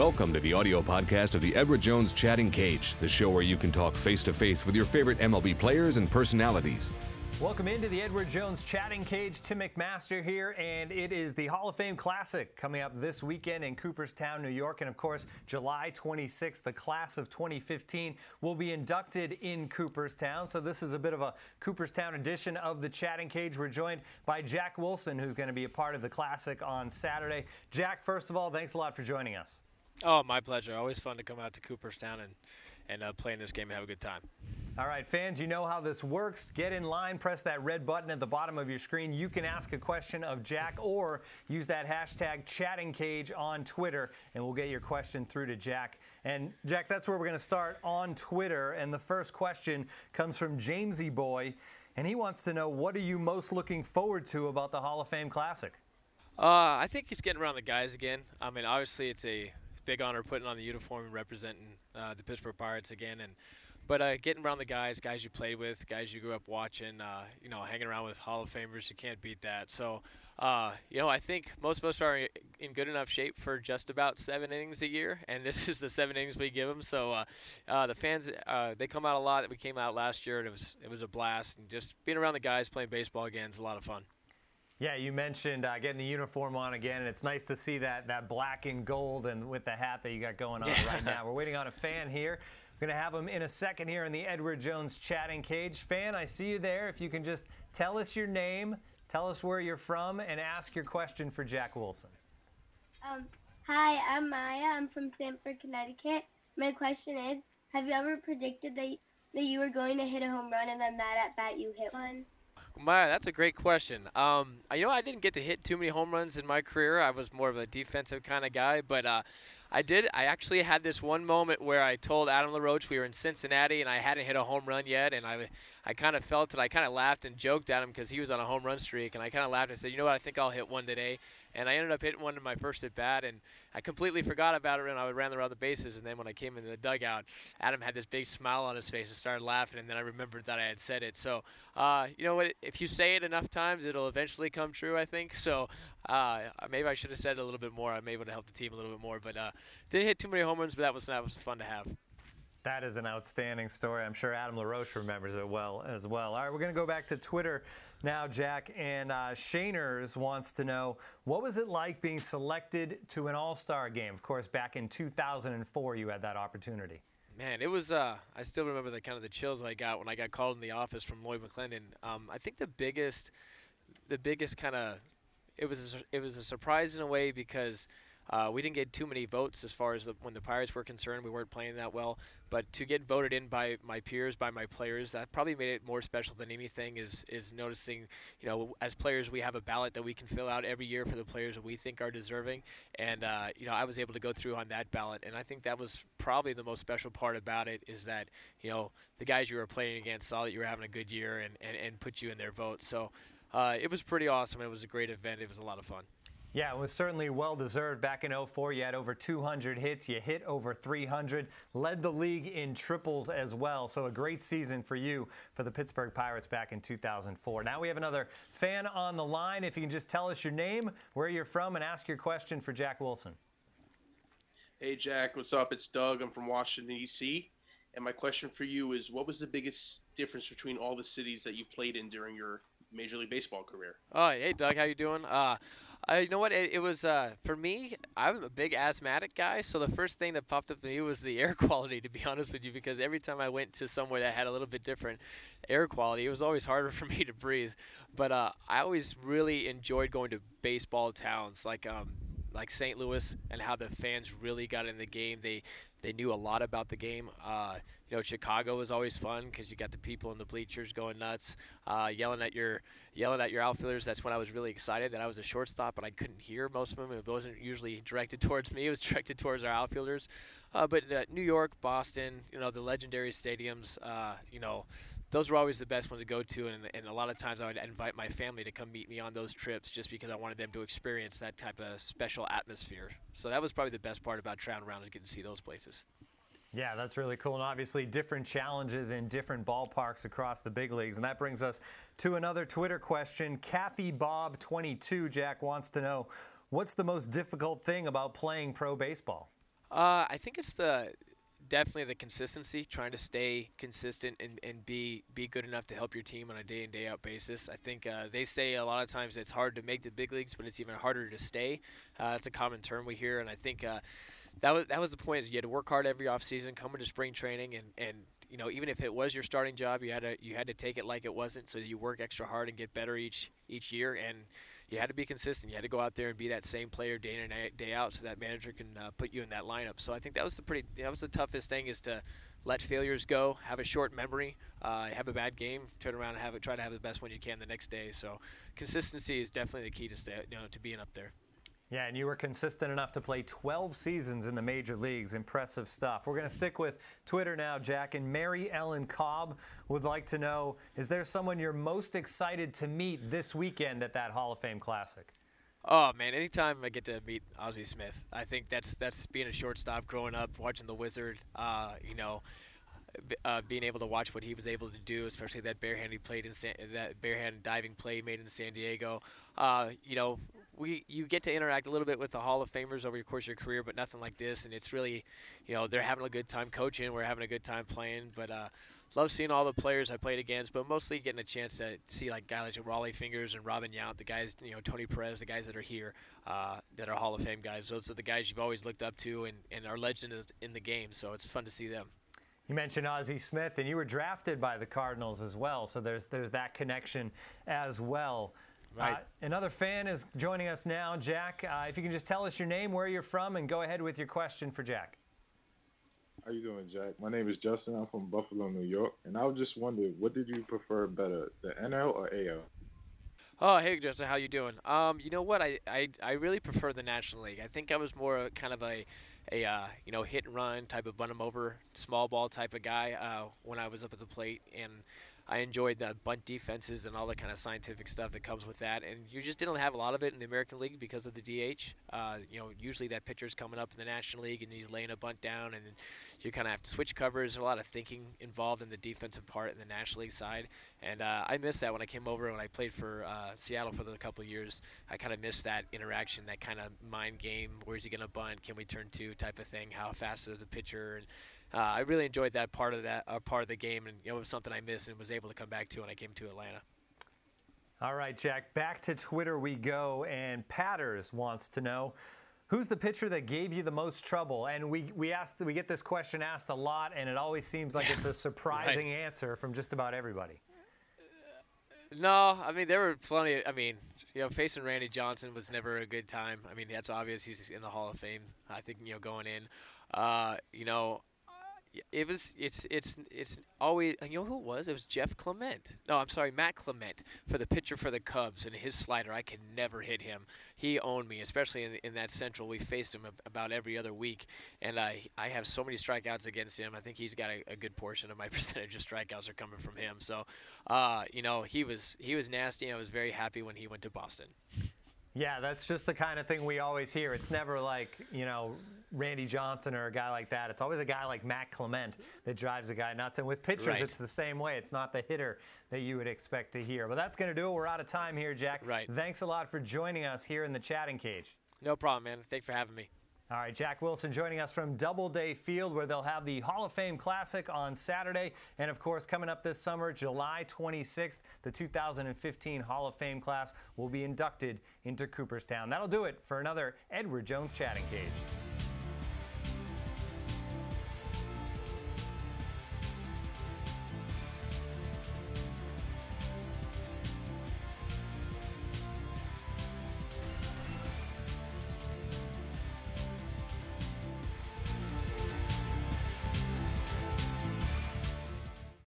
Welcome to the audio podcast of the Edward Jones Chatting Cage, the show where you can talk face to face with your favorite MLB players and personalities. Welcome into the Edward Jones Chatting Cage. Tim McMaster here, and it is the Hall of Fame Classic coming up this weekend in Cooperstown, New York. And of course, July 26th, the class of 2015 will be inducted in Cooperstown. So this is a bit of a Cooperstown edition of the Chatting Cage. We're joined by Jack Wilson, who's going to be a part of the Classic on Saturday. Jack, first of all, thanks a lot for joining us. Oh, my pleasure. Always fun to come out to Cooperstown and, and uh, play in this game and have a good time. All right, fans, you know how this works. Get in line, press that red button at the bottom of your screen. You can ask a question of Jack or use that hashtag chatting cage on Twitter, and we'll get your question through to Jack. And Jack, that's where we're going to start on Twitter. And the first question comes from Jamesy Boy, and he wants to know what are you most looking forward to about the Hall of Fame Classic? Uh, I think he's getting around the guys again. I mean, obviously, it's a big honor putting on the uniform and representing uh, the Pittsburgh Pirates again. And but uh, getting around the guys, guys you played with, guys you grew up watching, uh, you know, hanging around with Hall of Famers, you can't beat that. So, uh, you know, I think most of us are in good enough shape for just about seven innings a year, and this is the seven innings we give them. So, uh, uh, the fans uh, they come out a lot. We came out last year, and it was it was a blast. And just being around the guys playing baseball again is a lot of fun. Yeah, you mentioned uh, getting the uniform on again, and it's nice to see that that black and gold and with the hat that you got going on yeah. right now. We're waiting on a fan here. We're going to have him in a second here in the Edward Jones chatting cage. Fan, I see you there. If you can just tell us your name, tell us where you're from, and ask your question for Jack Wilson. Um, hi, I'm Maya. I'm from Stamford, Connecticut. My question is, have you ever predicted that, that you were going to hit a home run and then that at bat you hit one? My, that's a great question. Um, you know, I didn't get to hit too many home runs in my career. I was more of a defensive kind of guy, but uh, I did. I actually had this one moment where I told Adam LaRoche we were in Cincinnati and I hadn't hit a home run yet, and I, I kind of felt it. I kind of laughed and joked at him because he was on a home run streak, and I kind of laughed and said, "You know what? I think I'll hit one today." And I ended up hitting one in my first at bat, and I completely forgot about it when I would ran around the bases. And then when I came into the dugout, Adam had this big smile on his face and started laughing, and then I remembered that I had said it. So, uh, you know what? If you say it enough times, it'll eventually come true. I think so. Uh, maybe I should have said it a little bit more. I'm may have help the team a little bit more, but uh, didn't hit too many home runs. But that was that was fun to have. That is an outstanding story. I'm sure Adam LaRoche remembers it well as well. All right, we're going to go back to Twitter now, Jack. And uh, Shaners wants to know what was it like being selected to an All Star game? Of course, back in 2004, you had that opportunity. Man, it was. Uh, I still remember the kind of the chills I got when I got called in the office from Lloyd McClendon. Um, I think the biggest, the biggest kind of, it was a, it was a surprise in a way because uh, we didn't get too many votes as far as the, when the Pirates were concerned. We weren't playing that well, but to get voted in by my peers, by my players, that probably made it more special than anything. Is is noticing, you know, as players, we have a ballot that we can fill out every year for the players that we think are deserving, and uh, you know, I was able to go through on that ballot, and I think that was probably the most special part about it is that you know the guys you were playing against saw that you were having a good year and and, and put you in their vote. So. Uh, it was pretty awesome. It was a great event. It was a lot of fun. Yeah, it was certainly well deserved. Back in 04, you had over 200 hits. You hit over 300, led the league in triples as well. So a great season for you for the Pittsburgh Pirates back in 2004. Now we have another fan on the line. If you can just tell us your name, where you're from, and ask your question for Jack Wilson. Hey, Jack, what's up? It's Doug. I'm from Washington, D.C. And my question for you is what was the biggest difference between all the cities that you played in during your Major League Baseball career? Oh, hey, Doug. How you doing? Uh, uh, you know what? It, it was uh, for me. I'm a big asthmatic guy, so the first thing that popped up to me was the air quality. To be honest with you, because every time I went to somewhere that had a little bit different air quality, it was always harder for me to breathe. But uh, I always really enjoyed going to baseball towns like um, like St. Louis and how the fans really got in the game. They they knew a lot about the game. Uh, you know, Chicago was always fun because you got the people in the bleachers going nuts, uh, yelling at your yelling at your outfielders. That's when I was really excited that I was a shortstop, but I couldn't hear most of them. It wasn't usually directed towards me. It was directed towards our outfielders. Uh, but uh, New York, Boston, you know, the legendary stadiums, uh, you know, those were always the best ones to go to, and, and a lot of times I would invite my family to come meet me on those trips just because I wanted them to experience that type of special atmosphere. So that was probably the best part about traveling around is getting to see those places. Yeah, that's really cool. And obviously, different challenges in different ballparks across the big leagues. And that brings us to another Twitter question. Kathy Bob22, Jack, wants to know what's the most difficult thing about playing pro baseball? Uh, I think it's the definitely the consistency, trying to stay consistent and, and be be good enough to help your team on a day in day out basis. I think uh, they say a lot of times it's hard to make the big leagues, but it's even harder to stay. Uh, it's a common term we hear, and I think uh, that was that was the point. Is you had to work hard every offseason, come into spring training, and and you know even if it was your starting job, you had to you had to take it like it wasn't. So you work extra hard and get better each each year and you had to be consistent. You had to go out there and be that same player day in and day out, so that manager can uh, put you in that lineup. So I think that was the pretty that was the toughest thing is to let failures go, have a short memory, uh, have a bad game, turn around and have it, try to have the best one you can the next day. So consistency is definitely the key to stay, you know, to being up there. Yeah, and you were consistent enough to play 12 seasons in the major leagues. Impressive stuff. We're going to stick with Twitter now, Jack. And Mary Ellen Cobb would like to know Is there someone you're most excited to meet this weekend at that Hall of Fame Classic? Oh man, anytime I get to meet Ozzie Smith, I think that's that's being a shortstop growing up, watching the Wizard. Uh, you know, uh, being able to watch what he was able to do, especially that barehand he played in San, that barehand diving play he made in San Diego. Uh, you know, we you get to interact a little bit with the Hall of Famers over the course of your career, but nothing like this. And it's really, you know, they're having a good time coaching. We're having a good time playing. But uh, love seeing all the players I played against, but mostly getting a chance to see like guys like Rollie Fingers and Robin Yount, the guys, you know, Tony Perez, the guys that are here, uh, that are Hall of Fame guys. Those are the guys you've always looked up to and, and are legends in the game. So it's fun to see them. You mentioned Ozzie Smith, and you were drafted by the Cardinals as well, so there's there's that connection as well. Right. Uh, another fan is joining us now, Jack. Uh, if you can just tell us your name, where you're from, and go ahead with your question for Jack. How you doing, Jack? My name is Justin. I'm from Buffalo, New York, and I was just wondering, what did you prefer better, the NL or AL? Oh, hey Justin, how you doing? Um, you know what? I, I, I really prefer the National League. I think I was more kind of a a uh, you know hit and run type of bun him over small ball type of guy uh, when I was up at the plate and I enjoyed the bunt defenses and all the kind of scientific stuff that comes with that. And you just didn't have a lot of it in the American League because of the DH. Uh, you know, usually that pitcher's coming up in the National League and he's laying a bunt down, and you kind of have to switch covers. There's a lot of thinking involved in the defensive part in the National League side. And uh, I missed that when I came over when I played for uh, Seattle for a couple of years. I kind of missed that interaction, that kind of mind game. Where's he going to bunt? Can we turn two? Type of thing. How fast is the pitcher? And uh, I really enjoyed that part of that uh, part of the game, and you know, it was something I missed and was able to come back to when I came to Atlanta. All right, Jack. Back to Twitter we go, and Patters wants to know. Who's the pitcher that gave you the most trouble? And we we asked we get this question asked a lot, and it always seems like it's a surprising right. answer from just about everybody. No, I mean there were plenty. I mean, you know, facing Randy Johnson was never a good time. I mean, that's obvious. He's in the Hall of Fame. I think you know going in. Uh, you know, it was it's it's it's always you know who it was? It was Jeff Clement. No I'm sorry Matt Clement for the pitcher for the Cubs and his slider. I can never hit him. He owned me especially in, in that central. We faced him about every other week and I I have so many strikeouts against him. I think he's got a, a good portion of my percentage of strikeouts are coming from him. So uh, you know he was he was nasty and I was very happy when he went to Boston. Yeah, that's just the kind of thing we always hear. It's never like, you know, Randy Johnson or a guy like that. It's always a guy like Matt Clement that drives a guy nuts. And with pitchers, right. it's the same way. It's not the hitter that you would expect to hear. But that's going to do it. We're out of time here, Jack. Right. Thanks a lot for joining us here in the chatting cage. No problem, man. Thanks for having me. All right, Jack Wilson joining us from Doubleday Field, where they'll have the Hall of Fame Classic on Saturday. And of course, coming up this summer, July 26th, the 2015 Hall of Fame class will be inducted into Cooperstown. That'll do it for another Edward Jones Chatting Cage.